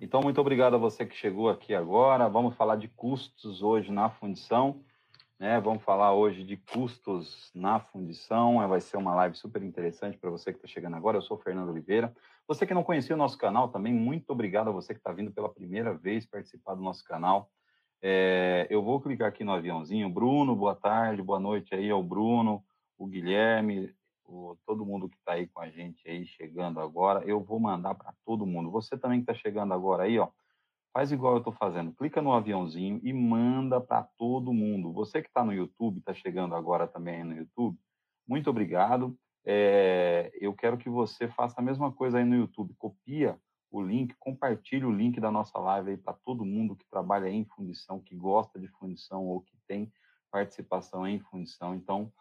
Então, muito obrigado a você que chegou aqui agora. Vamos falar de custos hoje na fundição. Né? Vamos falar hoje de custos na fundição. Vai ser uma live super interessante para você que está chegando agora. Eu sou o Fernando Oliveira. Você que não conhecia o nosso canal também, muito obrigado a você que está vindo pela primeira vez participar do nosso canal. É, eu vou clicar aqui no aviãozinho. Bruno, boa tarde, boa noite aí ao Bruno, o Guilherme, o, todo mundo que está aí com a gente aí chegando agora. Eu vou mandar para todo mundo. Você também que está chegando agora aí, ó, faz igual eu estou fazendo. Clica no aviãozinho e manda para todo mundo. Você que está no YouTube, está chegando agora também no YouTube, muito obrigado. É, eu quero que você faça a mesma coisa aí no YouTube. Copia o link, compartilhe o link da nossa live aí para todo mundo que trabalha em fundição, que gosta de fundição ou que tem participação em fundição. Então,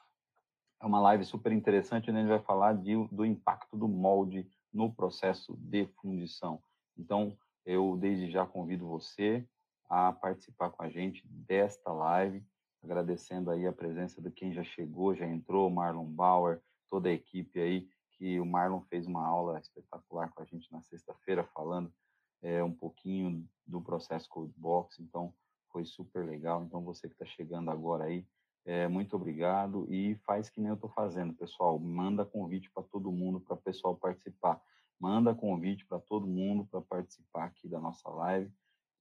é uma live super interessante, onde a gente vai falar de, do impacto do molde no processo de fundição. Então, eu desde já convido você a participar com a gente desta live, agradecendo aí a presença de quem já chegou, já entrou, Marlon Bauer, toda a equipe aí que o Marlon fez uma aula espetacular com a gente na sexta-feira, falando é, um pouquinho do processo Codebox, então foi super legal. Então, você que está chegando agora aí, é, muito obrigado e faz que nem eu estou fazendo, pessoal. Manda convite para todo mundo, para o pessoal participar. Manda convite para todo mundo para participar aqui da nossa live,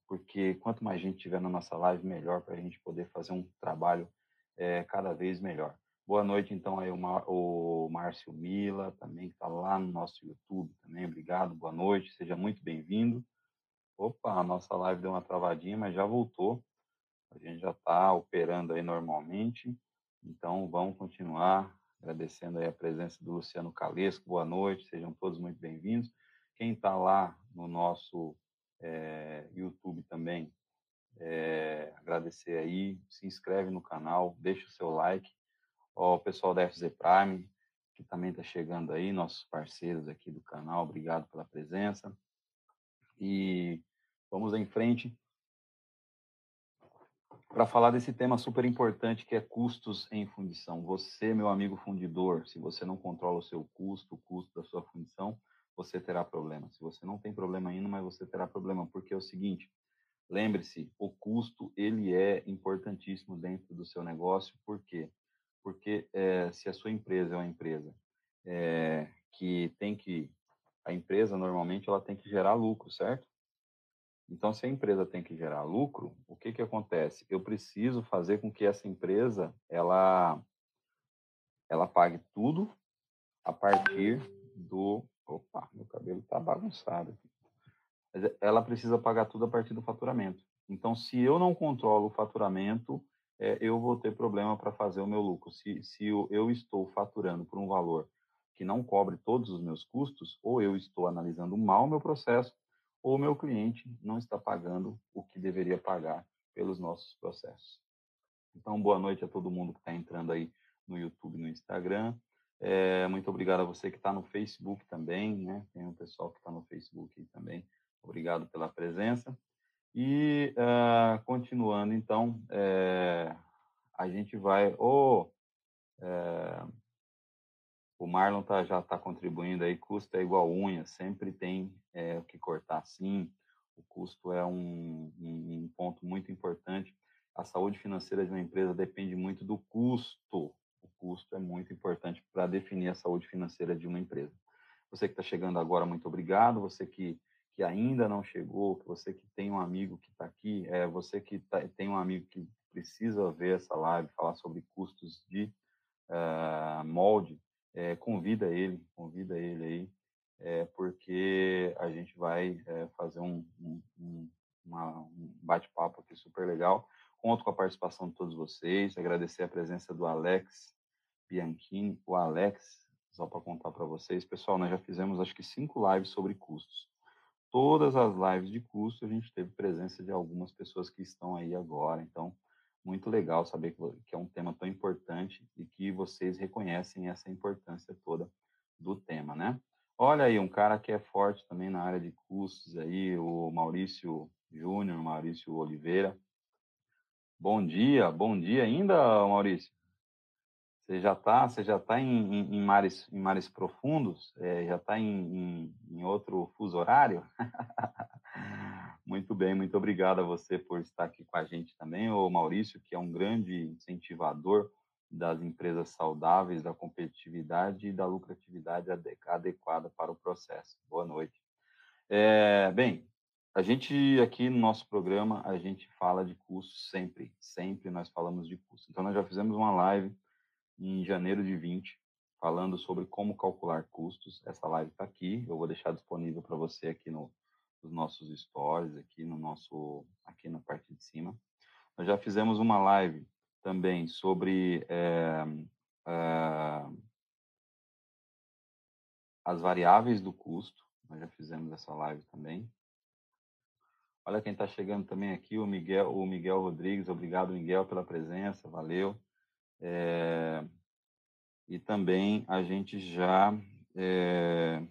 porque quanto mais gente tiver na nossa live, melhor para a gente poder fazer um trabalho é, cada vez melhor. Boa noite, então, aí o, Mar, o Márcio Mila, também que está lá no nosso YouTube também. Obrigado, boa noite, seja muito bem-vindo. Opa, a nossa live deu uma travadinha, mas já voltou. A gente já está operando aí normalmente. Então, vamos continuar agradecendo aí a presença do Luciano Calesco. Boa noite, sejam todos muito bem-vindos. Quem está lá no nosso é, YouTube também, é, agradecer aí, se inscreve no canal, deixa o seu like o pessoal da FZ Prime, que também está chegando aí, nossos parceiros aqui do canal, obrigado pela presença. E vamos em frente para falar desse tema super importante que é custos em fundição. Você, meu amigo fundidor, se você não controla o seu custo, o custo da sua fundição, você terá problema. Se você não tem problema ainda, mas você terá problema, porque é o seguinte, lembre-se, o custo ele é importantíssimo dentro do seu negócio, por quê? porque é, se a sua empresa é uma empresa é, que tem que a empresa normalmente ela tem que gerar lucro, certo? Então, se a empresa tem que gerar lucro, o que que acontece? Eu preciso fazer com que essa empresa ela ela pague tudo a partir do opa, meu cabelo está bagunçado. Ela precisa pagar tudo a partir do faturamento. Então, se eu não controlo o faturamento, é, eu vou ter problema para fazer o meu lucro. Se, se eu, eu estou faturando por um valor que não cobre todos os meus custos, ou eu estou analisando mal o meu processo, ou o meu cliente não está pagando o que deveria pagar pelos nossos processos. Então, boa noite a todo mundo que está entrando aí no YouTube, no Instagram. É, muito obrigado a você que está no Facebook também, né? Tem um pessoal que está no Facebook também. Obrigado pela presença. E uh, continuando, então, é, a gente vai. Oh, é, o Marlon tá, já está contribuindo aí, custo é igual unha, sempre tem é, o que cortar sim. O custo é um, um, um ponto muito importante. A saúde financeira de uma empresa depende muito do custo. O custo é muito importante para definir a saúde financeira de uma empresa. Você que está chegando agora, muito obrigado. Você que que ainda não chegou, você que tem um amigo que está aqui, é, você que tá, tem um amigo que precisa ver essa live, falar sobre custos de uh, molde, é, convida ele, convida ele aí, é, porque a gente vai é, fazer um, um, um, bate-papo aqui super legal. Conto com a participação de todos vocês, agradecer a presença do Alex Bianchini, o Alex, só para contar para vocês. Pessoal, nós já fizemos acho que cinco lives sobre custos todas as lives de curso, a gente teve presença de algumas pessoas que estão aí agora. Então, muito legal saber que é um tema tão importante e que vocês reconhecem essa importância toda do tema, né? Olha aí, um cara que é forte também na área de custos aí, o Maurício Júnior, Maurício Oliveira. Bom dia, bom dia ainda, Maurício. Você já está, você já tá em, em, em, mares, em mares profundos? É, já está em, em, outro fuso horário? muito bem, muito obrigado a você por estar aqui com a gente também, o Maurício, que é um grande incentivador das empresas saudáveis, da competitividade e da lucratividade adequada para o processo. Boa noite. É, bem, a gente aqui no nosso programa, a gente fala de custo sempre, sempre nós falamos de custo. Então, nós já fizemos uma live em janeiro de 20, falando sobre como calcular custos. Essa live está aqui, eu vou deixar disponível para você aqui no, nos nossos stories, aqui no nosso, aqui na parte de cima. Nós já fizemos uma live também sobre é, é, as variáveis do custo. Nós já fizemos essa live também. Olha quem está chegando também aqui, o Miguel, o Miguel Rodrigues. Obrigado, Miguel, pela presença. Valeu. É, e também a gente já é,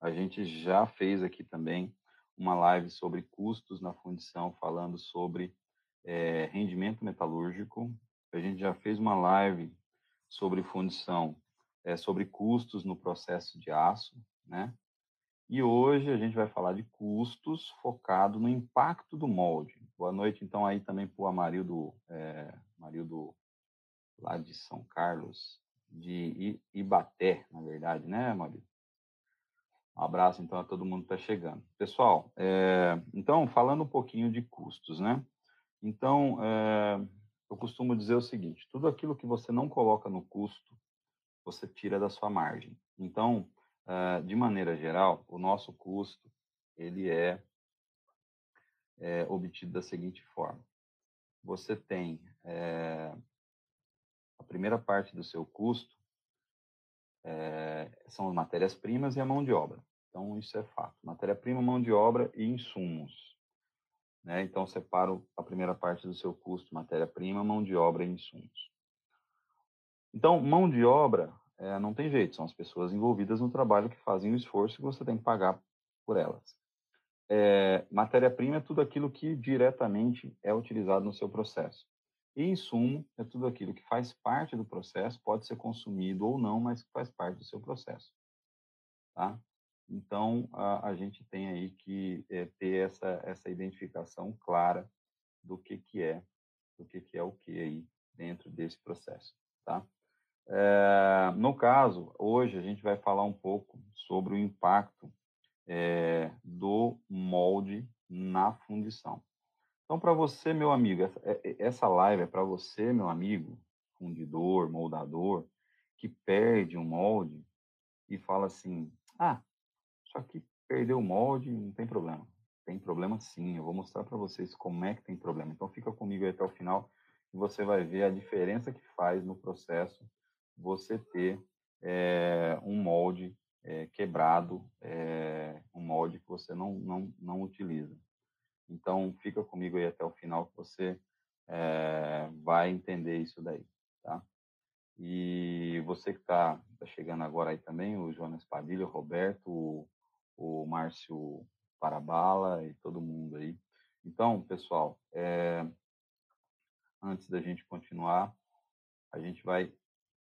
a gente já fez aqui também uma live sobre custos na fundição, falando sobre é, rendimento metalúrgico. A gente já fez uma live sobre fundição, é, sobre custos no processo de aço, né? E hoje a gente vai falar de custos focado no impacto do molde. Boa noite, então, aí também para o Amarildo, é, Amarildo lá de São Carlos, de Ibaté, na verdade, né, Maurício? Um abraço, então, a todo mundo que está chegando. Pessoal, é, então, falando um pouquinho de custos, né? Então, é, eu costumo dizer o seguinte, tudo aquilo que você não coloca no custo, você tira da sua margem. Então, é, de maneira geral, o nosso custo, ele é, é obtido da seguinte forma. Você tem é, a primeira parte do seu custo são as matérias-primas e a mão de obra. Então, isso é fato. Matéria-prima, mão de obra e insumos. Né? Então, separo a primeira parte do seu custo, matéria-prima, mão de obra e insumos. Então, mão de obra, é, não tem jeito, são as pessoas envolvidas no trabalho que fazem o esforço e você tem que pagar por elas. É, matéria-prima é tudo aquilo que diretamente é utilizado no seu processo. E insumo é tudo aquilo que faz parte do processo, pode ser consumido ou não, mas que faz parte do seu processo. Tá? Então, a, a gente tem aí que é, ter essa, essa identificação clara do que, que é, do que, que é o que aí dentro desse processo. Tá? É, no caso, hoje a gente vai falar um pouco sobre o impacto é, do molde na fundição. Então, para você, meu amigo, essa, essa live é para você, meu amigo, fundidor, moldador, que perde um molde e fala assim: ah, só que perdeu o molde, não tem problema. Tem problema sim, eu vou mostrar para vocês como é que tem problema. Então, fica comigo até o final e você vai ver a diferença que faz no processo você ter é, um molde é, quebrado, é, um molde que você não, não, não utiliza. Então, fica comigo aí até o final que você vai entender isso daí, tá? E você que está tá chegando agora aí também, o Jonas Padilha, o Roberto, o, o Márcio Parabala e todo mundo aí. Então, pessoal, é, antes da gente continuar, a gente vai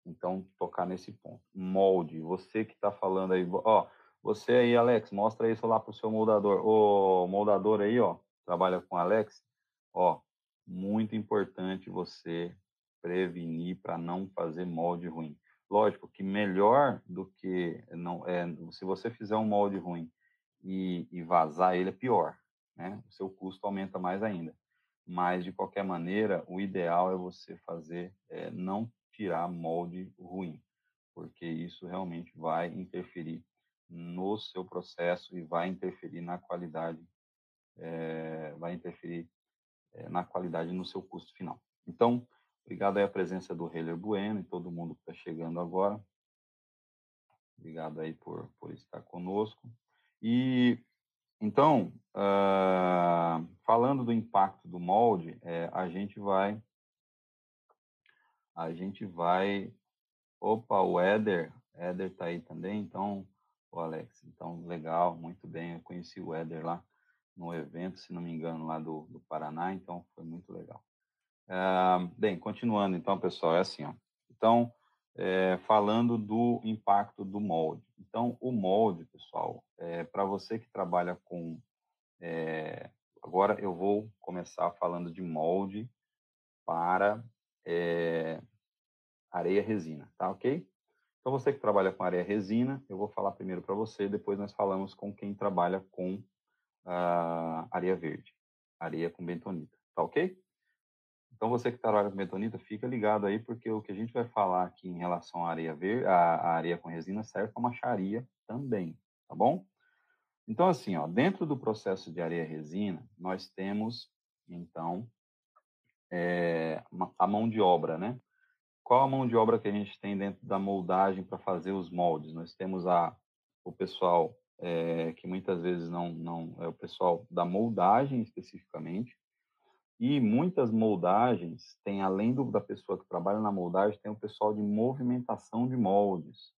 então tocar nesse ponto. Molde, você que está falando aí, ó, você aí, Alex, mostra isso lá para o seu moldador. O moldador aí, ó, trabalha com Alex, ó, muito importante você prevenir para não fazer molde ruim. Lógico que melhor do que não é, se você fizer um molde ruim e, e vazar ele é pior, né? O seu custo aumenta mais ainda. Mas de qualquer maneira, o ideal é você fazer, é, não tirar molde ruim, porque isso realmente vai interferir no seu processo e vai interferir na qualidade, é, vai interferir é, na qualidade no seu custo final. Então, obrigado aí a presença do Heiler Bueno e todo mundo que está chegando agora. Obrigado aí por, por estar conosco. E, então, uh, falando do impacto do molde, é, a gente vai a gente vai opa, o Éder, Éder tá aí também, então o Alex. Então, legal, muito bem. Eu conheci o Éder lá no evento, se não me engano, lá do, do Paraná, então foi muito legal. Uh, bem, continuando, então, pessoal, é assim, ó. Então, é, falando do impacto do molde. Então, o molde, pessoal, é, para você que trabalha com. É, agora eu vou começar falando de molde para areia resina, tá ok? Então, você que trabalha com areia resina, eu vou falar primeiro para você, depois nós falamos com quem trabalha com uh, areia verde, areia com bentonita, tá ok? Então, você que trabalha com bentonita, fica ligado aí, porque o que a gente vai falar aqui em relação à areia, verde, à areia com resina serve para macharia também, tá bom? Então, assim, ó, dentro do processo de areia-resina, nós temos, então, é, a mão de obra, né? Qual a mão de obra que a gente tem dentro da moldagem para fazer os moldes? Nós temos a, o pessoal é, que muitas vezes não, não é o pessoal da moldagem especificamente, e muitas moldagens tem, além do, da pessoa que trabalha na moldagem, tem o pessoal de movimentação de moldes.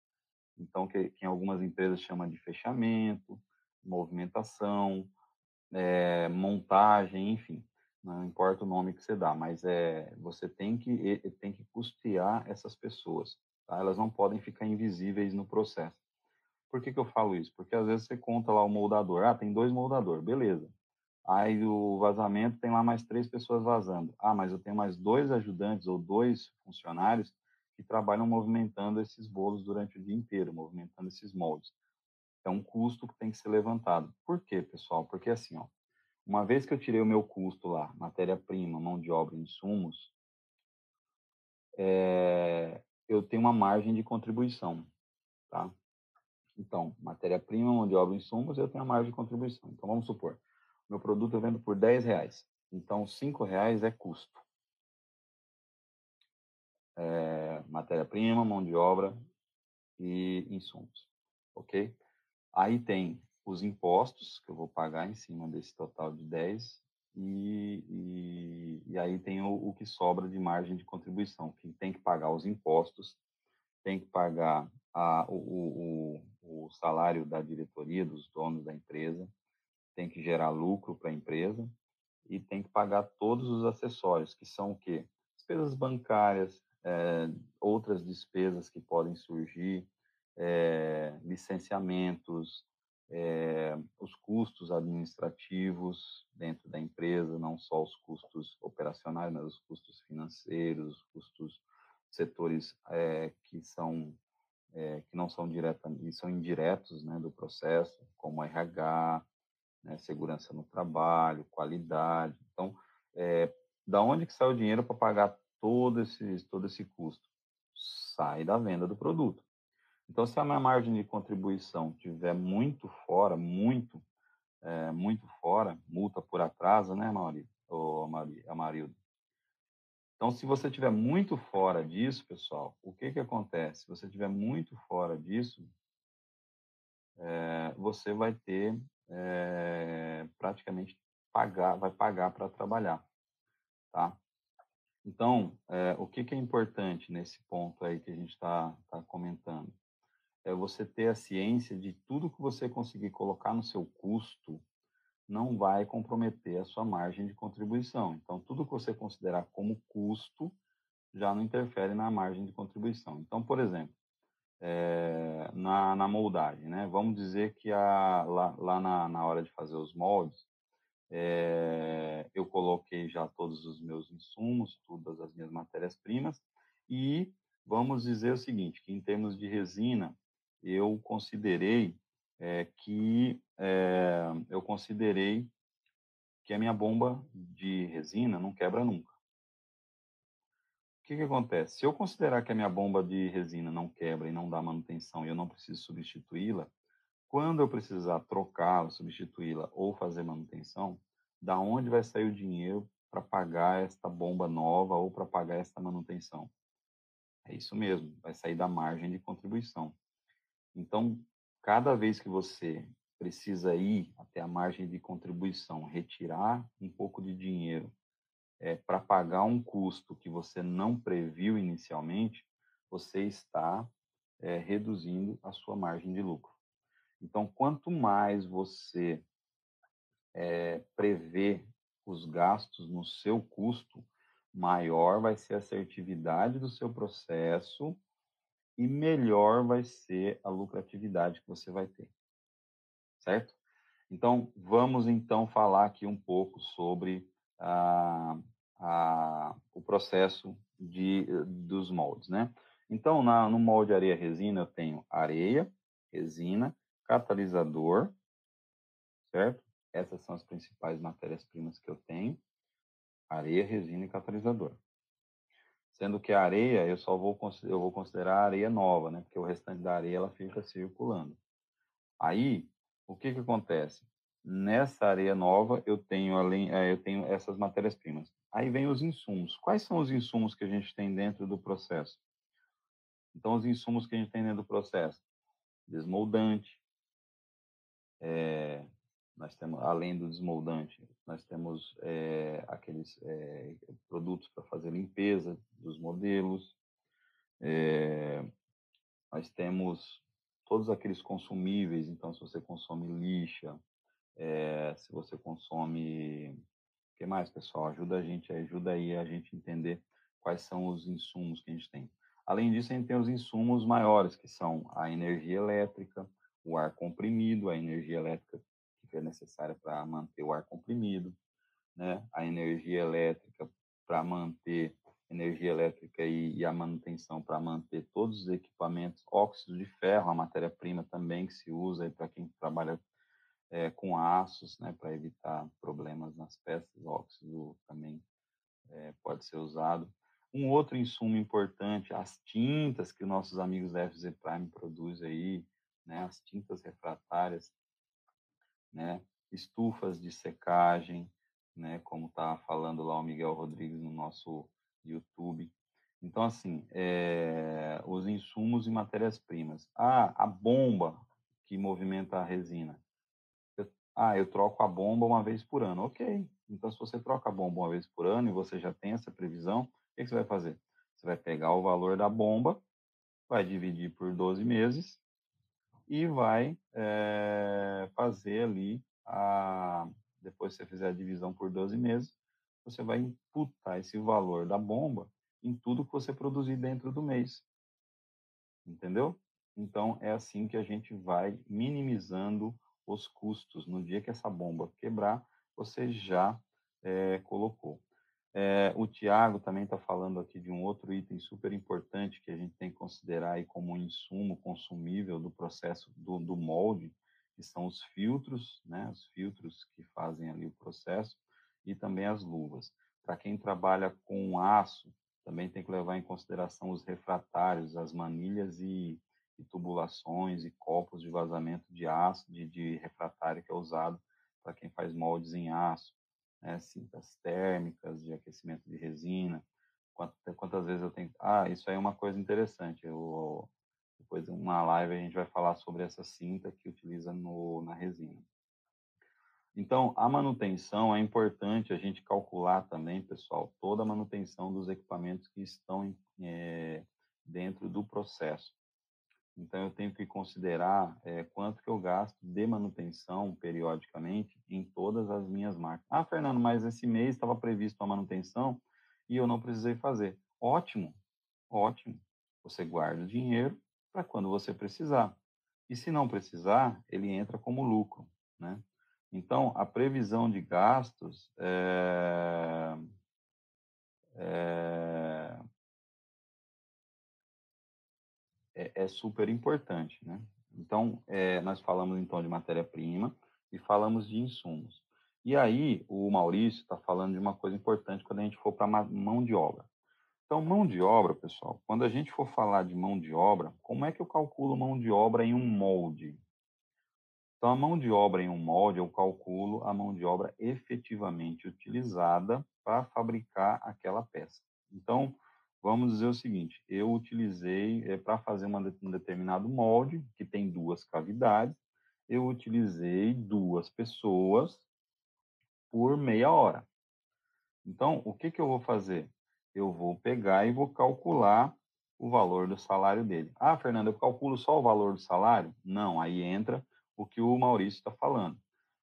Então, que, que algumas empresas chama de fechamento, movimentação, é, montagem, enfim. Não importa o nome que você dá, mas é, você tem que, tem que custear essas pessoas. Tá? Elas não podem ficar invisíveis no processo. Por que, que eu falo isso? Porque às vezes você conta lá o moldador. Ah, tem dois moldadores, beleza. Aí o vazamento tem lá mais três pessoas vazando. Ah, mas eu tenho mais dois ajudantes ou dois funcionários que trabalham movimentando esses bolos durante o dia inteiro, movimentando esses moldes. É um custo que tem que ser levantado. Por quê, pessoal? Porque assim, ó, uma vez que eu tirei o meu custo lá, matéria-prima, mão de obra, insumos, é, eu tenho uma margem de contribuição, tá? Então, matéria-prima, mão de obra, insumos, eu tenho a margem de contribuição. Então, vamos supor, meu produto eu vendo por 10 reais. Então, 5 reais é custo. É, Matéria-prima, mão de obra e insumos. Ok? Aí tem os impostos que eu vou pagar em cima desse total de 10 e, e, e aí tem o, o, que sobra de margem de contribuição, que tem que pagar os impostos, tem que pagar a, o, o, o salário da diretoria, dos donos da empresa, tem que gerar lucro para a empresa e tem que pagar todos os acessórios, que são o quê? Despesas bancárias, é, outras despesas que podem surgir, é, licenciamentos, é, os custos administrativos dentro da empresa, não só os custos operacionais, mas os custos financeiros, os custos setores que são que não são diretos e são indiretos né, do processo, como RH, né, segurança no trabalho, qualidade. Então, é, da onde que sai o dinheiro para pagar todo esse, todo esse custo? Sai da venda do produto. Então, se a minha margem de contribuição tiver muito fora, muito, é, muito fora, multa por atraso, né, Maurício? Ou Amarildo? Então, se você tiver muito fora disso, pessoal, o que que acontece? Se você tiver muito fora disso, é, você vai ter é, praticamente pagar, vai pagar para trabalhar, tá? Então, é, o que, que, é importante nesse ponto aí que a gente está tá comentando? É você ter a ciência de tudo que você conseguir colocar no seu custo não vai comprometer a sua margem de contribuição. Então, tudo que você considerar como custo já não interfere na margem de contribuição. Então, por exemplo, é, na, na, moldagem, né? Vamos dizer que a, lá, lá na, na, hora de fazer os moldes, é, eu coloquei já todos os meus insumos, todas as minhas matérias-primas, e vamos dizer o seguinte, que em termos de resina, eu considerei é, que eu considerei que a minha bomba de resina não quebra nunca que, que acontece? Se eu considerar que a minha bomba de resina não quebra e não dá manutenção e eu não preciso substituí-la, quando eu precisar trocá-la, substituí-la ou fazer manutenção, da onde vai sair o dinheiro para pagar esta bomba nova ou para pagar esta manutenção? É isso mesmo, vai sair da margem de contribuição. Então, cada vez que você precisa ir até a margem de contribuição, retirar um pouco de dinheiro é, para pagar um custo que você não previu inicialmente, você está é, reduzindo a sua margem de lucro. Então, quanto mais você é, prevê os gastos no seu custo, maior vai ser a assertividade do seu processo e melhor vai ser a lucratividade que você vai ter. Certo? Então, vamos então falar aqui um pouco sobre a, a, o processo de, dos moldes, né? Então, na, no molde areia-resina, eu tenho areia, resina, catalisador, certo? Essas são as principais matérias-primas que eu tenho. Areia, resina e catalisador. Sendo que a areia, eu só vou, eu vou considerar a areia nova, né? Porque o restante da areia, ela fica circulando. Aí, o que que acontece? Nessa areia nova, eu tenho, além, eh, eu tenho essas matérias-primas. Aí vem os insumos. Quais são os insumos que a gente tem dentro do processo? Então, os insumos que a gente tem dentro do processo: desmoldante, é, nós temos, além do desmoldante, nós temos é, aqueles é, produtos para fazer limpeza dos modelos, nós temos todos aqueles consumíveis, então se você consome lixa, se você consome, o que mais, pessoal? Ajuda a gente, ajuda aí a gente entender quais são os insumos que a gente tem. Além disso, a gente tem os insumos maiores, que são a energia elétrica, o ar comprimido, a energia elétrica que é necessária para manter o ar comprimido, né? a energia elétrica para manter energia elétrica e, e a manutenção para manter todos os equipamentos, óxido de ferro, a matéria-prima também que se usa para quem trabalha é, com aços, né, para evitar problemas nas peças, óxido também é, pode ser usado. Um outro insumo importante, as tintas que nossos amigos da FZ Prime produzem aí, né, as tintas refratárias, né? estufas de secagem, né? como está falando lá o Miguel Rodrigues no nosso YouTube. Então, assim, é, os insumos e matérias-primas. Ah, a bomba que movimenta a resina. Ah, eu troco a bomba uma vez por ano. Ok. Então, se você troca a bomba uma vez por ano e você já tem essa previsão, o que, que você vai fazer? Você vai pegar o valor da bomba, vai dividir por 12 meses e vai é, fazer ali, a, depois que você fizer a divisão por 12 meses, você vai imputar esse valor da bomba em tudo que você produzir dentro do mês. Entendeu? Então, é assim que a gente vai minimizando os custos. No dia que essa bomba quebrar, você já é, colocou. É, o Tiago também está falando aqui de um outro item super importante que a gente tem que considerar aí como um insumo consumível do processo do, do molde, que são os filtros, né, os filtros que fazem ali o processo, e também as luvas. Para quem trabalha com aço, também tem que levar em consideração os refratários, as manilhas e, e tubulações e copos de vazamento de aço, de, de refratário que é usado para quem faz moldes em aço né, cintas térmicas de aquecimento de resina. Quantas, quantas vezes eu tenho. Ah, isso aí é uma coisa interessante. Eu, depois de uma live a gente vai falar sobre essa cinta que utiliza no, na resina. Então, a manutenção é importante a gente calcular também, pessoal, toda a manutenção dos equipamentos que estão é, dentro do processo. Então, eu tenho que considerar é, quanto que eu gasto de manutenção periodicamente em todas as minhas máquinas. Ah, Fernando, mas esse mês estava previsto a manutenção e eu não precisei fazer. Ótimo, ótimo. Você guarda o dinheiro para quando você precisar. E se não precisar, ele entra como lucro, né? Então, a previsão de gastos é, é, é, é super importante, né? Então, é, nós falamos então de matéria-prima e falamos de insumos. E aí, o Maurício está falando de uma coisa importante quando a gente for para mão de obra. Então, mão de obra, pessoal, quando a gente for falar de mão de obra, como é que eu calculo mão de obra em um molde? Então, a mão de obra em um molde, eu calculo a mão de obra efetivamente utilizada para fabricar aquela peça. Então, vamos dizer o seguinte: eu utilizei é, para fazer uma, um determinado molde que tem duas cavidades, eu utilizei duas pessoas por meia hora. Então, o que, que eu vou fazer? Eu vou pegar e vou calcular o valor do salário dele. Ah, Fernando, eu calculo só o valor do salário? Não, aí entra o que o Maurício está falando.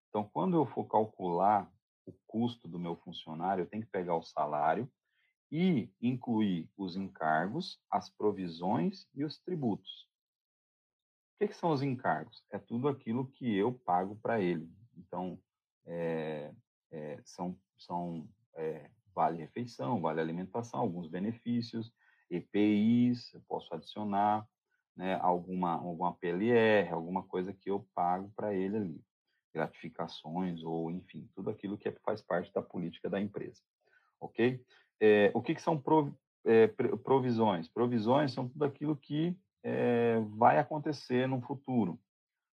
Então, quando eu for calcular o custo do meu funcionário, eu tenho que pegar o salário e incluir os encargos, as provisões e os tributos. O que, que são os encargos? É tudo aquilo que eu pago para ele. Então, é, é, são, são é, vale refeição, vale alimentação, alguns benefícios, EPIs, eu posso adicionar, né, alguma, alguma PLR, alguma coisa que eu pago para ele ali, gratificações ou, enfim, tudo aquilo que é, faz parte da política da empresa, ok? É, o que, que são prov, é, provisões? Provisões são tudo aquilo que é, vai acontecer no futuro.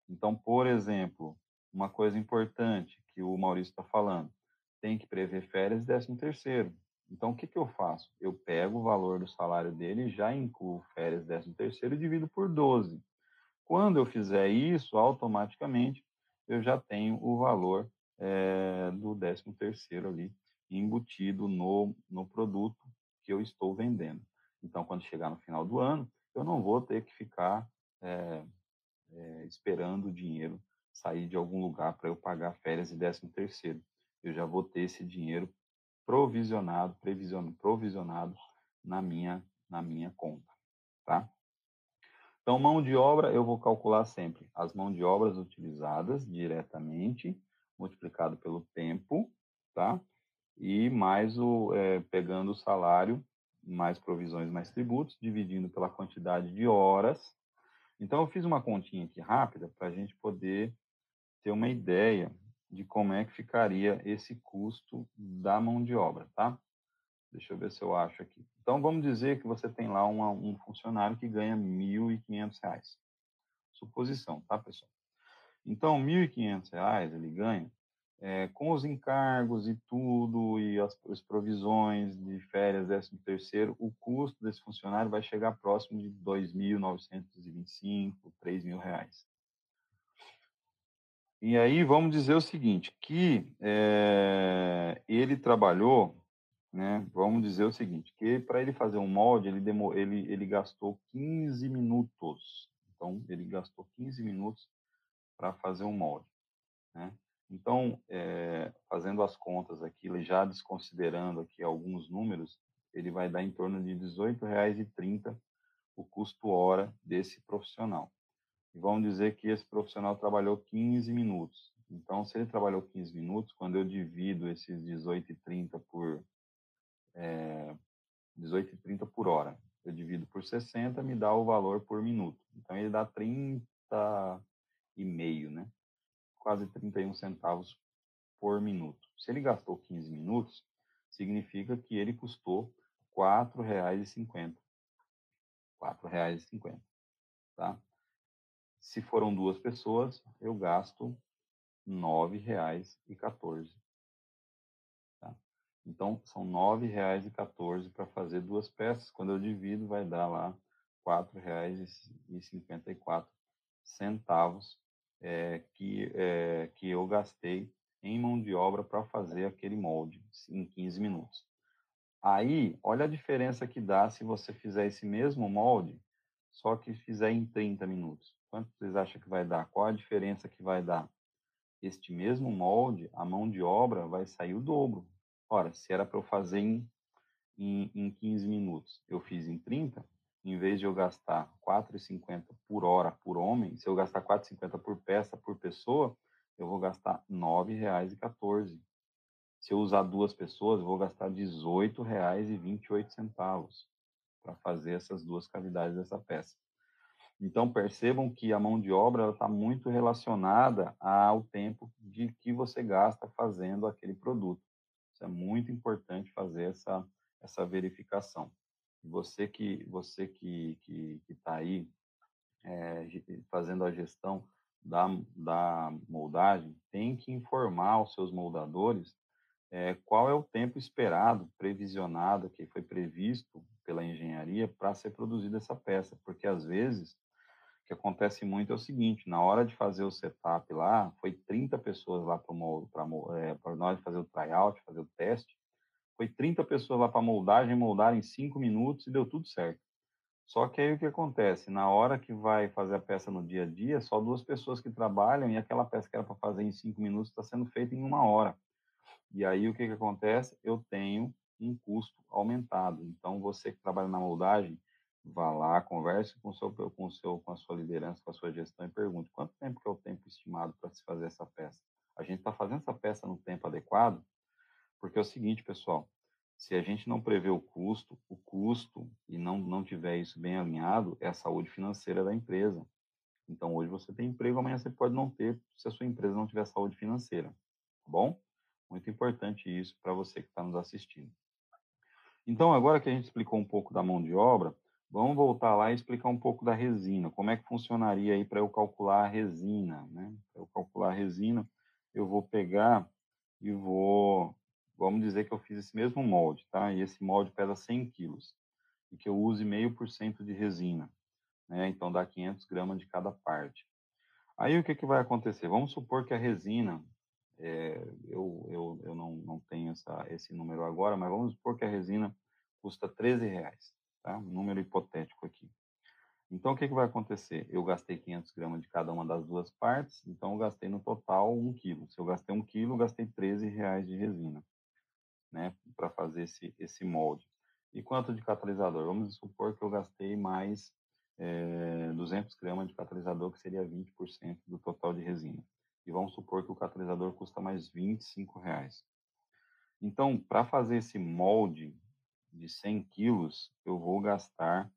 Então, por exemplo, uma coisa importante que o Maurício está falando, tem que prever férias e décimo terceiro. Então, o que, que eu faço? Eu pego o valor do salário dele, já incluo férias, décimo terceiro e divido por 12. Quando eu fizer isso, automaticamente eu já tenho o valor é, do décimo terceiro ali embutido no, no produto que eu estou vendendo. Então, quando chegar no final do ano, eu não vou ter que ficar é, é, esperando o dinheiro sair de algum lugar para eu pagar férias e décimo terceiro. Eu já vou ter esse dinheiro provisionado, previsionado, provisionado na minha, na minha conta, tá? Então, mão de obra, eu vou calcular sempre as mãos de obras utilizadas diretamente, multiplicado pelo tempo, tá? E mais o, é, pegando o salário, mais provisões, mais tributos, dividindo pela quantidade de horas. Então, eu fiz uma continha aqui rápida para a gente poder ter uma ideia de como é que ficaria esse custo da mão de obra, tá? Deixa eu ver se eu acho aqui. Então, vamos dizer que você tem lá uma, um funcionário que ganha R$ 1.500. Suposição, tá, pessoal? Então, R$ 1.500 ele ganha é, com os encargos e tudo, e as, as provisões de férias, décimo terceiro, o custo desse funcionário vai chegar próximo de R$ 2.925, R$ 3.000. E aí vamos dizer o seguinte, que é, ele trabalhou, né? Vamos dizer o seguinte, que para ele fazer um molde, ele, demo, ele, ele gastou 15 minutos. Então, ele gastou 15 minutos para fazer um molde, né? Então, é, fazendo as contas aqui, já desconsiderando aqui alguns números, ele vai dar em torno de R$ 18,30 o custo hora desse profissional vamos dizer que esse profissional trabalhou 15 minutos. Então, se ele trabalhou 15 minutos, quando eu divido esses 18,30 por é, 18,30 por hora, eu divido por 60, me dá o valor por minuto. Então, ele dá 30 e meio, né? Quase 31 centavos por minuto. Se ele gastou 15 minutos, significa que ele custou R$ 4,50. R$ 4,50, tá? Se foram duas pessoas, eu gasto R$ 9,14. Tá? Então, são R$ 9,14 para fazer duas peças. Quando eu divido, vai dar lá R$ 4,54 centavos é, que, é, que eu gastei em mão de obra para fazer aquele molde em 15 minutos. Aí, olha a diferença que dá se você fizer esse mesmo molde, só que fizer em 30 minutos. Quanto vocês acham que vai dar? Qual a diferença que vai dar? Este mesmo molde, a mão de obra vai sair o dobro. Ora, se era para eu fazer em, em, em 15 minutos, eu fiz em 30, em vez de eu gastar R$ 4,50 por hora por homem, se eu gastar R$ 4,50 por peça por pessoa, eu vou gastar R$ 9,14. Se eu usar duas pessoas, eu vou gastar R$ 18,28 para fazer essas duas cavidades dessa peça. Então percebam que a mão de obra está muito relacionada ao tempo de que você gasta fazendo aquele produto. Isso é muito importante fazer essa essa verificação. Você que você que que está aí é, fazendo a gestão da, da moldagem tem que informar os seus moldadores é, qual é o tempo esperado, previsionado, que foi previsto pela engenharia para ser produzida essa peça, porque às vezes que acontece muito é o seguinte, na hora de fazer o setup lá, foi 30 pessoas lá para é, nós fazer o tryout, fazer o teste, foi 30 pessoas lá para moldagem, moldar em 5 minutos e deu tudo certo. Só que aí o que acontece? Na hora que vai fazer a peça no dia a dia, só duas pessoas que trabalham e aquela peça que era para fazer em 5 minutos está sendo feita em uma hora. E aí o que, que acontece? Eu tenho um custo aumentado. Então, você que trabalha na moldagem, vá lá, converse com, seu, com, seu, com a sua liderança, com a sua gestão e pergunte quanto tempo que é o tempo estimado para se fazer essa peça. A gente está fazendo essa peça no tempo adequado, porque é o seguinte, pessoal, se a gente não prevê o custo, o custo, e não, não tiver isso bem alinhado, é a saúde financeira da empresa. Então, hoje você tem emprego, amanhã você pode não ter, se a sua empresa não tiver saúde financeira. Tá bom? Muito importante isso para você que está nos assistindo. Então, agora que a gente explicou um pouco da mão de obra, vamos voltar lá e explicar um pouco da resina. Como é que funcionaria aí para eu calcular a resina, né? Para eu calcular a resina, eu vou pegar e vou vamos dizer que eu fiz esse mesmo molde, tá? E esse molde pesa 100 quilos e que eu use meio por cento de resina, né? Então dá 500 gramas de cada parte. Aí o que, que vai acontecer? Vamos supor que a resina, é, eu, eu, eu não, não tenho essa, esse número agora, mas vamos supor que a resina custa 13 reais, tá? Um número hipotético aqui. Então, o que, que vai acontecer? Eu gastei 500 gramas de cada uma das duas partes, então eu gastei no total 1 quilo. Se eu gastei 1 quilo, eu gastei 13 reais de resina né, para fazer esse, esse molde. E quanto de catalisador? Vamos supor que eu gastei mais é, 200 gramas de catalisador, que seria 20% do total de resina. E vamos supor que o catalisador custa mais 25 reais. Então, para fazer esse molde de 100 quilos, eu vou gastar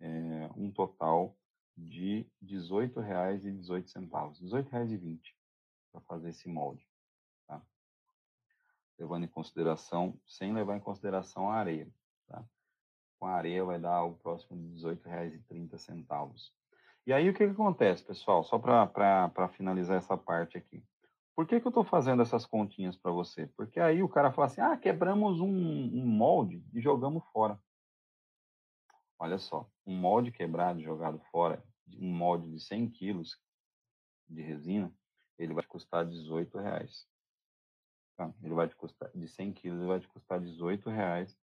é, um total de R$ 18,18. R$ 18,20 para fazer esse molde levando em consideração, sem levar em consideração a areia. Tá? Com a areia vai dar algo próximo de R$ 18,30. E aí o que, que acontece, pessoal? Só para finalizar essa parte aqui. Por que, que eu estou fazendo essas continhas para você? Porque aí o cara fala assim, ah, quebramos um, um molde e jogamos fora. Olha só, um molde quebrado jogado fora, um molde de 100 quilos de resina, ele vai custar 18 reais. Tá? Ele vai te custar, de 100 quilos, ele vai te custar 18 reais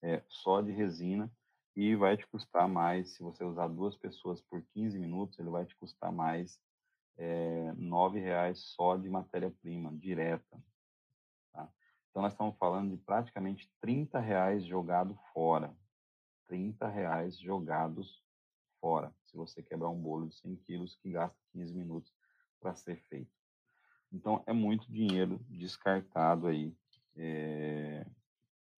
é, só de resina e vai te custar mais, se você usar duas pessoas por 15 minutos, ele vai te custar mais é, 9 reais só de matéria-prima direta. Tá? Então, nós estamos falando de praticamente 30 reais jogado fora. 30 reais jogados fora, se você quebrar um bolo de 100 quilos que gasta 15 minutos para ser feito. Então, é muito dinheiro descartado aí é,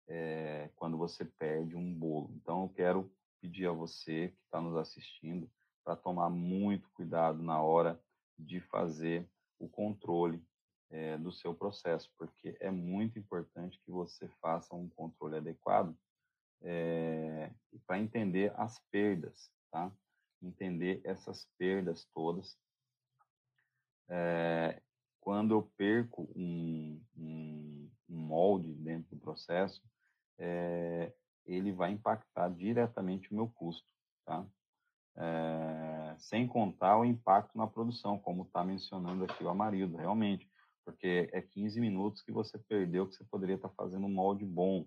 é, quando você perde um bolo. Então, eu quero pedir a você que está nos assistindo para tomar muito cuidado na hora de fazer o controle é, do seu processo, porque é muito importante que você faça um controle adequado para entender as perdas, tá? Entender essas perdas todas é, quando eu perco um, um, um molde dentro do processo, é, ele vai impactar diretamente o meu custo, tá? É, sem contar o impacto na produção, como está mencionando aqui o Amarildo, realmente, porque é 15 minutos que você perdeu que você poderia estar tá fazendo um molde bom.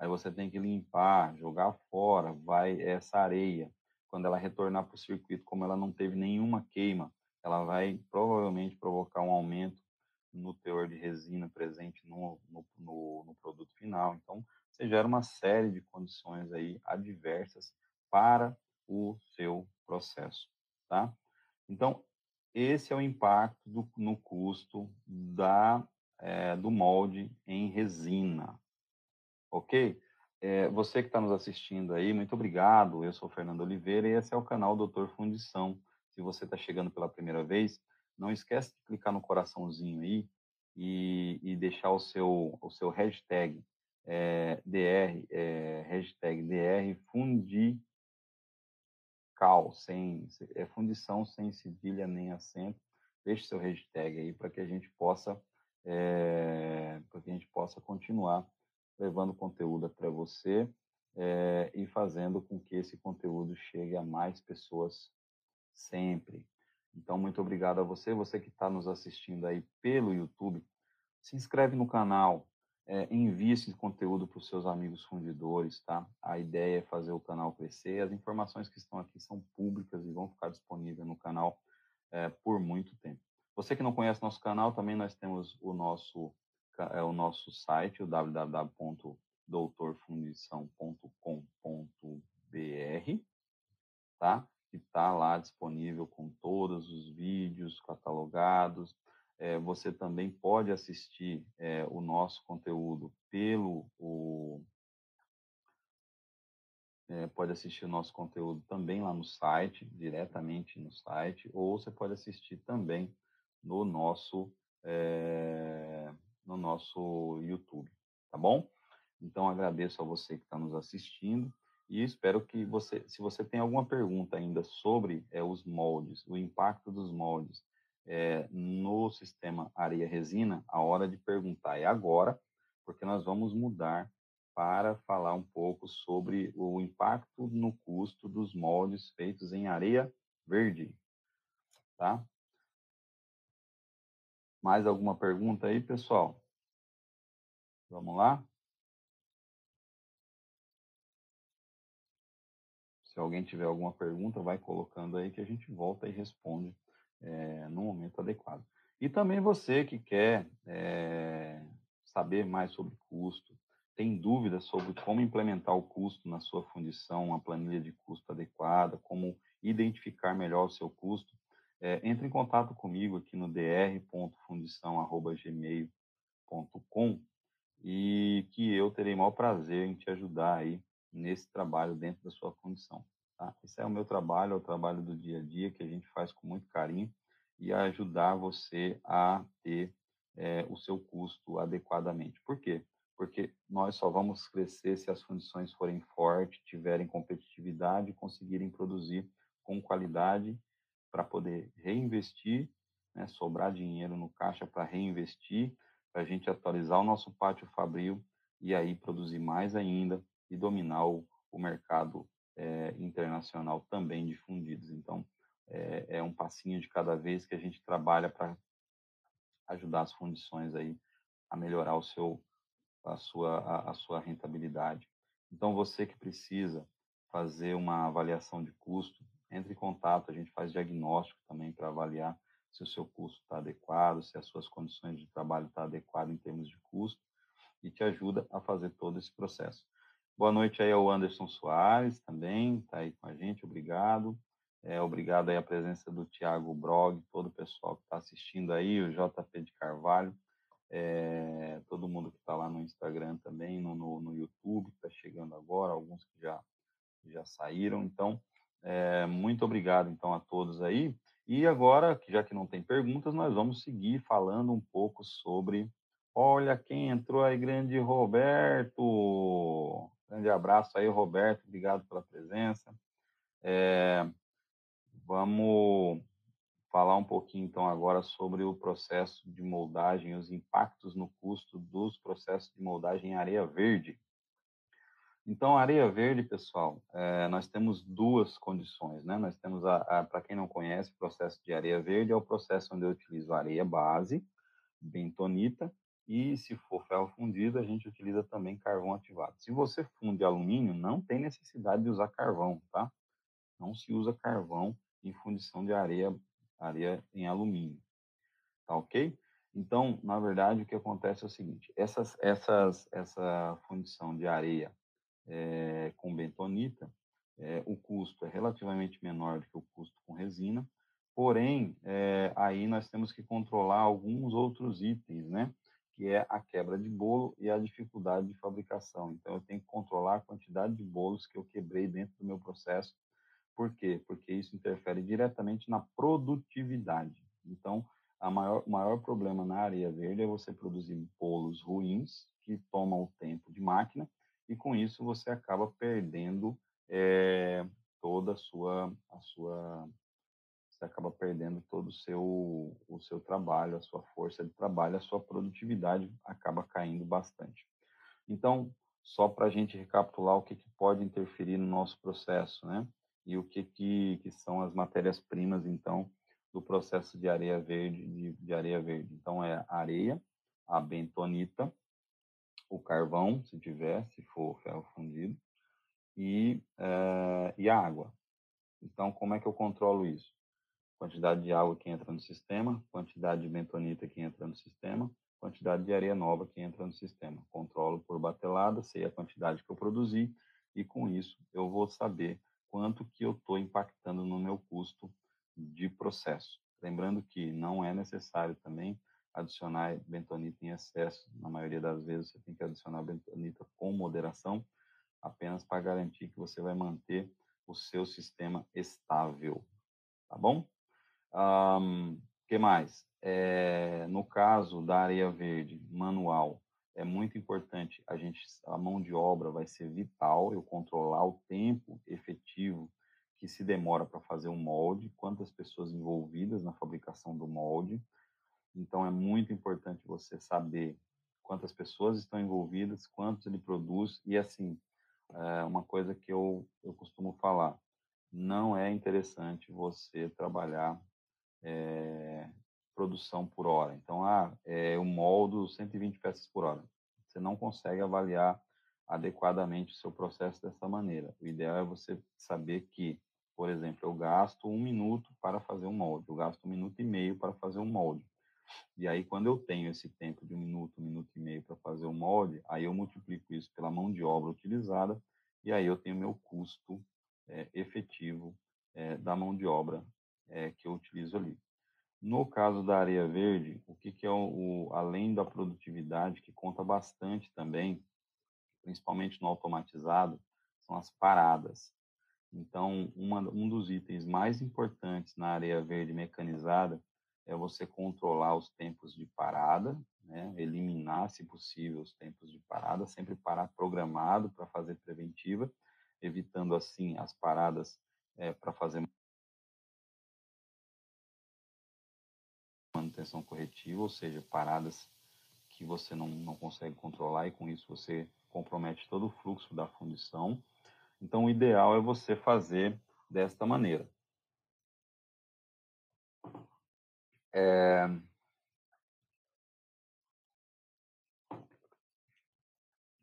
Aí você tem que limpar, jogar fora, vai essa areia. Quando ela retornar para o circuito, como ela não teve nenhuma queima, ela vai provavelmente provocar um aumento no teor de resina presente no, no, no, no produto final. Então, você gera uma série de condições aí adversas para o seu processo, tá? Então, esse é o impacto do, no custo da, é, do molde em resina, ok? É, você que está nos assistindo aí, muito obrigado. Eu sou Fernando Oliveira e esse é o canal Doutor Fundição. Se você está chegando pela primeira vez, não esquece de clicar no coraçãozinho aí e, e deixar o seu, o seu hashtag é, DR, é, hashtag DR Fundical, sem, é fundição sem cedilha nem acento. Deixe seu hashtag aí para que a gente possa é, para que a gente possa continuar levando conteúdo para você é, e fazendo com que esse conteúdo chegue a mais pessoas sempre. Então, muito obrigado a você, você que está nos assistindo aí pelo YouTube. Se inscreve no canal, é, envie esse conteúdo para os seus amigos fundidores, tá? A ideia é fazer o canal crescer. As informações que estão aqui são públicas e vão ficar disponíveis no canal é, por muito tempo. Você que não conhece nosso canal, também nós temos o nosso, é, o nosso site, o www doutorfundição.com.br, tá? Que está lá disponível com todos os vídeos catalogados. É, você também pode assistir é, o nosso conteúdo pelo o, é, pode assistir o nosso conteúdo também lá no site, diretamente no site, ou você pode assistir também no nosso no nosso YouTube, tá bom? Então agradeço a você que está nos assistindo e espero que você, se você tem alguma pergunta ainda sobre é, os moldes, o impacto dos moldes é, no sistema areia-resina, a hora de perguntar é agora, porque nós vamos mudar para falar um pouco sobre o impacto no custo dos moldes feitos em areia verde, tá? Mais alguma pergunta aí, pessoal? Vamos lá? Se alguém tiver alguma pergunta, vai colocando aí que a gente volta e responde é, no momento adequado. E também você que quer é, saber mais sobre custo, tem dúvidas sobre como implementar o custo na sua fundição, uma planilha de custo adequada, como identificar melhor o seu custo, é, entre em contato comigo aqui no dr.fundição.gmail.com e que eu terei maior prazer em te ajudar aí nesse trabalho dentro da sua fundição. Tá? Esse é o meu trabalho, é o trabalho do dia a dia que a gente faz com muito carinho e ajudar você a ter é, o seu custo adequadamente. Por quê? Porque nós só vamos crescer se as fundições forem fortes, tiverem competitividade conseguirem produzir com qualidade para poder reinvestir, né, sobrar dinheiro no caixa para reinvestir, para a gente atualizar o nosso pátio fabril e aí produzir mais ainda e dominar o, o mercado é, internacional também de fundidos. Então, é, é, um passinho de cada vez que a gente trabalha para ajudar as fundições aí a melhorar o seu, a sua, a, a sua rentabilidade. Então, você que precisa fazer uma avaliação de custo, entre em contato, a gente faz diagnóstico também para avaliar se o seu custo está adequado, se as suas condições de trabalho estão tá adequadas em termos de custo, e te ajuda a fazer todo esse processo. Boa noite aí ao Anderson Soares também, está aí com a gente, obrigado. É, obrigado aí a presença do Tiago Brog, todo o pessoal que está assistindo aí, o JP de Carvalho, é, todo mundo que está lá no Instagram também, no, no, no YouTube, que está chegando agora, alguns que já, já saíram. Então, é, muito obrigado então a todos aí. E agora, já que não tem perguntas, nós vamos seguir falando um pouco sobre. Olha quem entrou aí, grande Roberto! Grande abraço aí, Roberto. Obrigado pela presença. É, vamos falar um pouquinho então agora sobre o processo de moldagem, os impactos no custo dos processos de moldagem em areia verde. Então, areia verde, pessoal, é, nós temos duas condições, né? Nós temos, a, a para quem não conhece, o processo de areia verde é o processo onde eu utilizo areia base, bentonita, e se for ferro fundido, a gente utiliza também carvão ativado. Se você funde alumínio, não tem necessidade de usar carvão, tá? Não se usa carvão em fundição de areia, areia em alumínio, tá ok? Então, na verdade, o que acontece é o seguinte: essas, essas, essa fundição de areia é, com bentonita, é, o custo é relativamente menor do que o custo com resina, porém, é, aí nós temos que controlar alguns outros itens, né? Que é a quebra de bolo e a dificuldade de fabricação. Então, eu tenho que controlar a quantidade de bolos que eu quebrei dentro do meu processo. Por quê? Porque isso interfere diretamente na produtividade. Então, a maior, o maior problema na areia verde é você produzir bolos ruins, que tomam o tempo de máquina, e com isso você acaba perdendo é, toda a sua, a sua você acaba perdendo todo o seu, o seu trabalho, a sua força de trabalho, a sua produtividade acaba caindo bastante. Então, só para a gente recapitular o que, que, pode interferir no nosso processo, né? E o que, que, que são as matérias-primas, então, do processo de areia verde, de, de, areia verde. Então, é a areia, a bentonita, o carvão, se tiver, se for ferro fundido, e, é, e a água. Então, como é que eu controlo isso? Quantidade de água que entra no sistema, quantidade de bentonita que entra no sistema, quantidade de areia nova que entra no sistema. Controlo por batelada, sei a quantidade que eu produzi e com isso eu vou saber quanto que eu estou impactando no meu custo de processo. Lembrando que não é necessário também adicionar bentonita em excesso. Na maioria das vezes você tem que adicionar bentonita com moderação, apenas para garantir que você vai manter o seu sistema estável, tá bom? Um, que mais? É, no caso da areia verde manual, é muito importante a gente, a mão de obra vai ser vital, eu controlar o tempo efetivo que se demora para fazer um molde, quantas pessoas envolvidas na fabricação do molde. Então é muito importante você saber quantas pessoas estão envolvidas, quantos ele produz e assim, é uma coisa que eu, eu costumo falar, não é interessante você trabalhar é, produção por hora. Então, ah, é, eu moldo 120 peças por hora. Você não consegue avaliar adequadamente o seu processo dessa maneira. O ideal é você saber que, por exemplo, eu gasto um minuto para fazer um molde, eu gasto um minuto e meio para fazer um molde. E aí, quando eu tenho esse tempo de um minuto, um minuto e meio para fazer um molde, aí eu multiplico isso pela mão de obra utilizada e aí eu tenho meu custo é, efetivo é, da mão de obra é, que eu utilizo ali. No caso da areia verde, o que, que é o, o, além da produtividade, que conta bastante também, principalmente no automatizado, são as paradas. Então, uma, um dos itens mais importantes na areia verde mecanizada é você controlar os tempos de parada, né? eliminar, se possível, os tempos de parada, sempre parar programado para fazer preventiva, evitando assim as paradas é, para fazer manutenção corretiva, ou seja, paradas que você não, não consegue controlar e com isso você compromete todo o fluxo da fundição. Então, o ideal é você fazer desta maneira. É...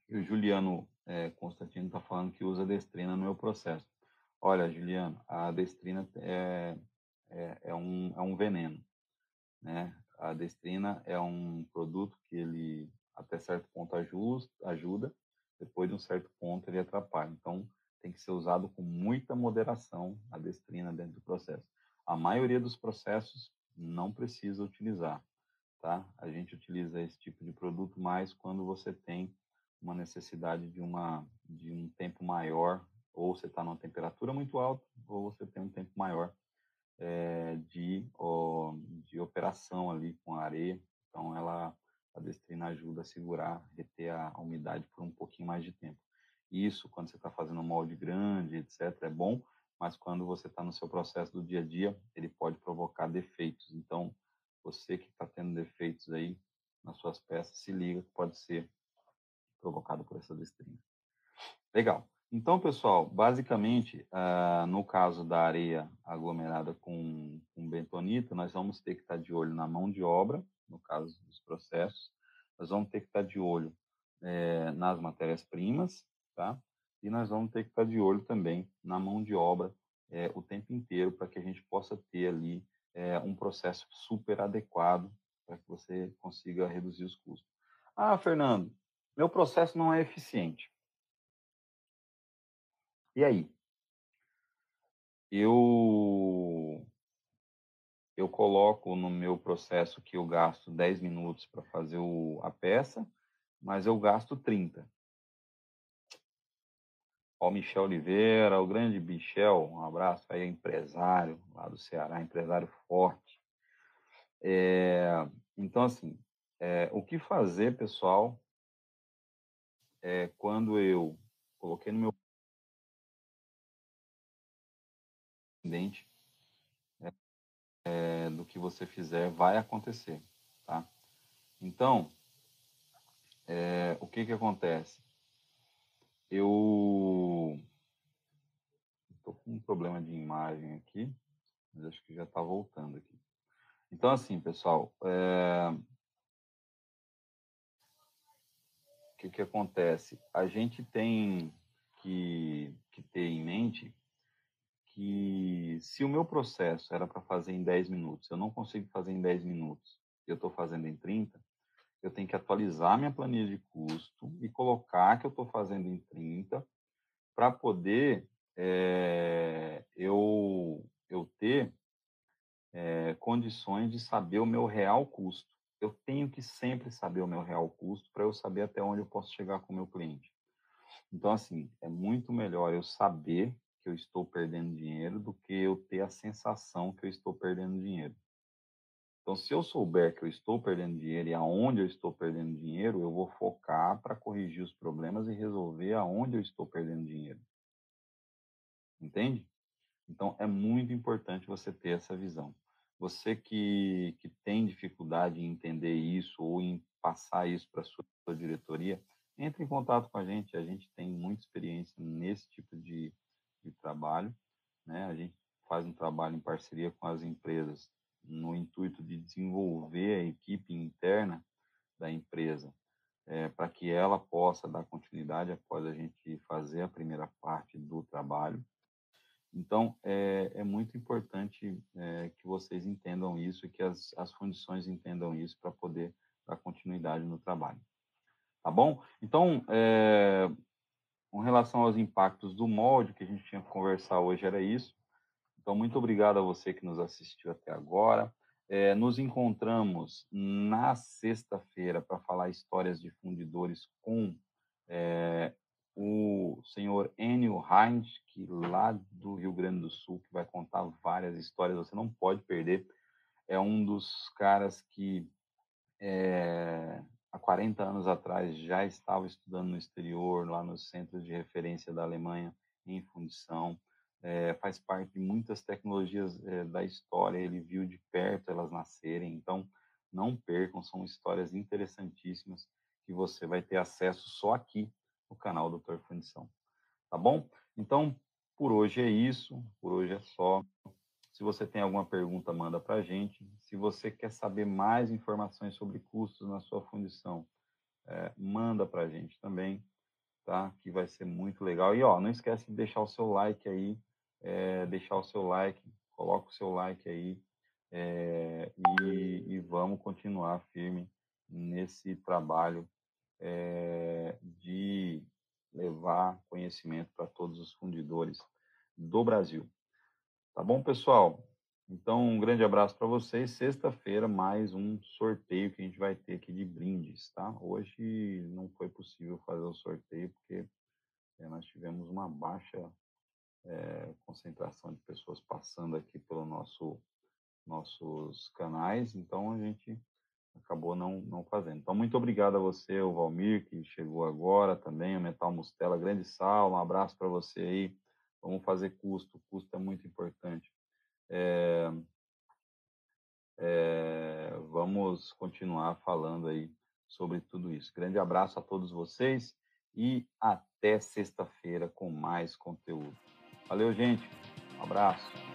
O Juliano é, Constantino está falando que usa destrina no meu processo. Olha, Juliano, a destrina é, é, é, um, é um veneno. Né? A destrina é um produto que ele, até certo ponto, ajuda, depois de um certo ponto, ele atrapalha. Então, tem que ser usado com muita moderação a destrina dentro do processo. A maioria dos processos não precisa utilizar, tá? A gente utiliza esse tipo de produto mais quando você tem uma necessidade de uma de um tempo maior, ou você está numa temperatura muito alta, ou você tem um tempo maior é, de, ó, de operação ali com a areia. Então, ela, a destrina ajuda a segurar, reter a, a umidade por um pouquinho mais de tempo. Isso, quando você está fazendo um molde grande, etc., é bom, mas quando você está no seu processo do dia a dia, ele pode provocar defeitos. Então, você que está tendo defeitos aí nas suas peças, se liga que pode ser provocado por essa destrina. Legal. Então, pessoal, basicamente, uh, no caso da areia aglomerada com, com bentonita, nós vamos ter que estar de olho na mão de obra, no caso dos processos, nós vamos ter que estar de olho é, nas matérias-primas, tá? E nós vamos ter que estar de olho também na mão de obra é, o tempo inteiro para que a gente possa ter ali é, um processo super adequado para que você consiga reduzir os custos. Ah, Fernando, meu processo não é eficiente. E aí? Eu eu coloco no meu processo que eu gasto 10 minutos para fazer o, a peça, mas eu gasto 30. Ó, Michel Oliveira, o grande Michel, um abraço aí, empresário lá do Ceará, empresário forte. É, então, assim, é, o que fazer, pessoal, é, quando eu coloquei no meu independente é, é, do que você fizer, vai acontecer, tá? Então, é, o que que acontece? Eu estou com um problema de imagem aqui, mas acho que já está voltando aqui. Então, assim, pessoal, é... o que que acontece? A gente tem que, que ter em mente que se o meu processo era para fazer em 10 minutos, eu não consigo fazer em 10 minutos, eu estou fazendo em 30, eu tenho que atualizar minha planilha de custo e colocar que eu estou fazendo em 30 para poder é, eu, eu ter é, condições de saber o meu real custo. Eu tenho que sempre saber o meu real custo para eu saber até onde eu posso chegar com o meu cliente. Então, assim, é muito melhor eu saber que eu estou perdendo dinheiro do que eu ter a sensação que eu estou perdendo dinheiro. Então, se eu souber que eu estou perdendo dinheiro e aonde eu estou perdendo dinheiro, eu vou focar para corrigir os problemas e resolver aonde eu estou perdendo dinheiro. Entende? Então, é muito importante você ter essa visão. Você que, que tem dificuldade em entender isso ou em passar isso para a sua, sua diretoria, entre em contato com a gente. A gente tem muita experiência nesse tipo de, de trabalho. Né? A gente faz um trabalho em parceria com as empresas no intuito de desenvolver a equipe interna da empresa é, para que ela possa dar continuidade após a gente fazer a primeira parte do trabalho. Então, é, é muito importante é, que vocês entendam isso e que as, as fundições entendam isso para poder dar continuidade no trabalho. Tá bom? Então, é, com relação aos impactos do molde, que a gente tinha que conversar hoje era isso. Então, muito obrigado a você que nos assistiu até agora. É, nos encontramos na sexta-feira para falar histórias de fundidores com é, o senhor Enio Heinz, que lá do Rio Grande do Sul, que vai contar várias histórias, você não pode perder. É um dos caras que é, há 40 anos atrás já estava estudando no exterior, lá nos centros de referência da Alemanha em fundição é, faz parte de muitas tecnologias é, da história, ele viu de perto elas nascerem, então não percam, são histórias interessantíssimas que você vai ter acesso só aqui no canal Doutor Fundição. Tá bom? Então, por hoje é isso, por hoje é só. Se você tem alguma pergunta, manda para a gente. Se você quer saber mais informações sobre custos na sua fundição, é, manda para a gente também, tá? Que vai ser muito legal. E ó, não esquece de deixar o seu like aí é, deixar o seu like, coloca o seu like aí é, e, e, vamos continuar firme nesse trabalho é, de levar conhecimento para todos os fundidores do Brasil. Tá bom, pessoal? Então, um grande abraço para vocês. Sexta-feira, mais um sorteio que a gente vai ter aqui de brindes, tá? Hoje não foi possível fazer o sorteio porque nós tivemos uma baixa é, concentração de pessoas passando aqui pelo nosso nossos canais, então a gente acabou não, não fazendo. Então, muito obrigado a você, o Valmir, que chegou agora também, o Metal Mustela, grande sal, um abraço para você aí. Vamos fazer custo, custo é muito importante. É, é, vamos continuar falando aí sobre tudo isso. Grande abraço a todos vocês e até sexta-feira com mais conteúdo. Valeu, gente. Um abraço.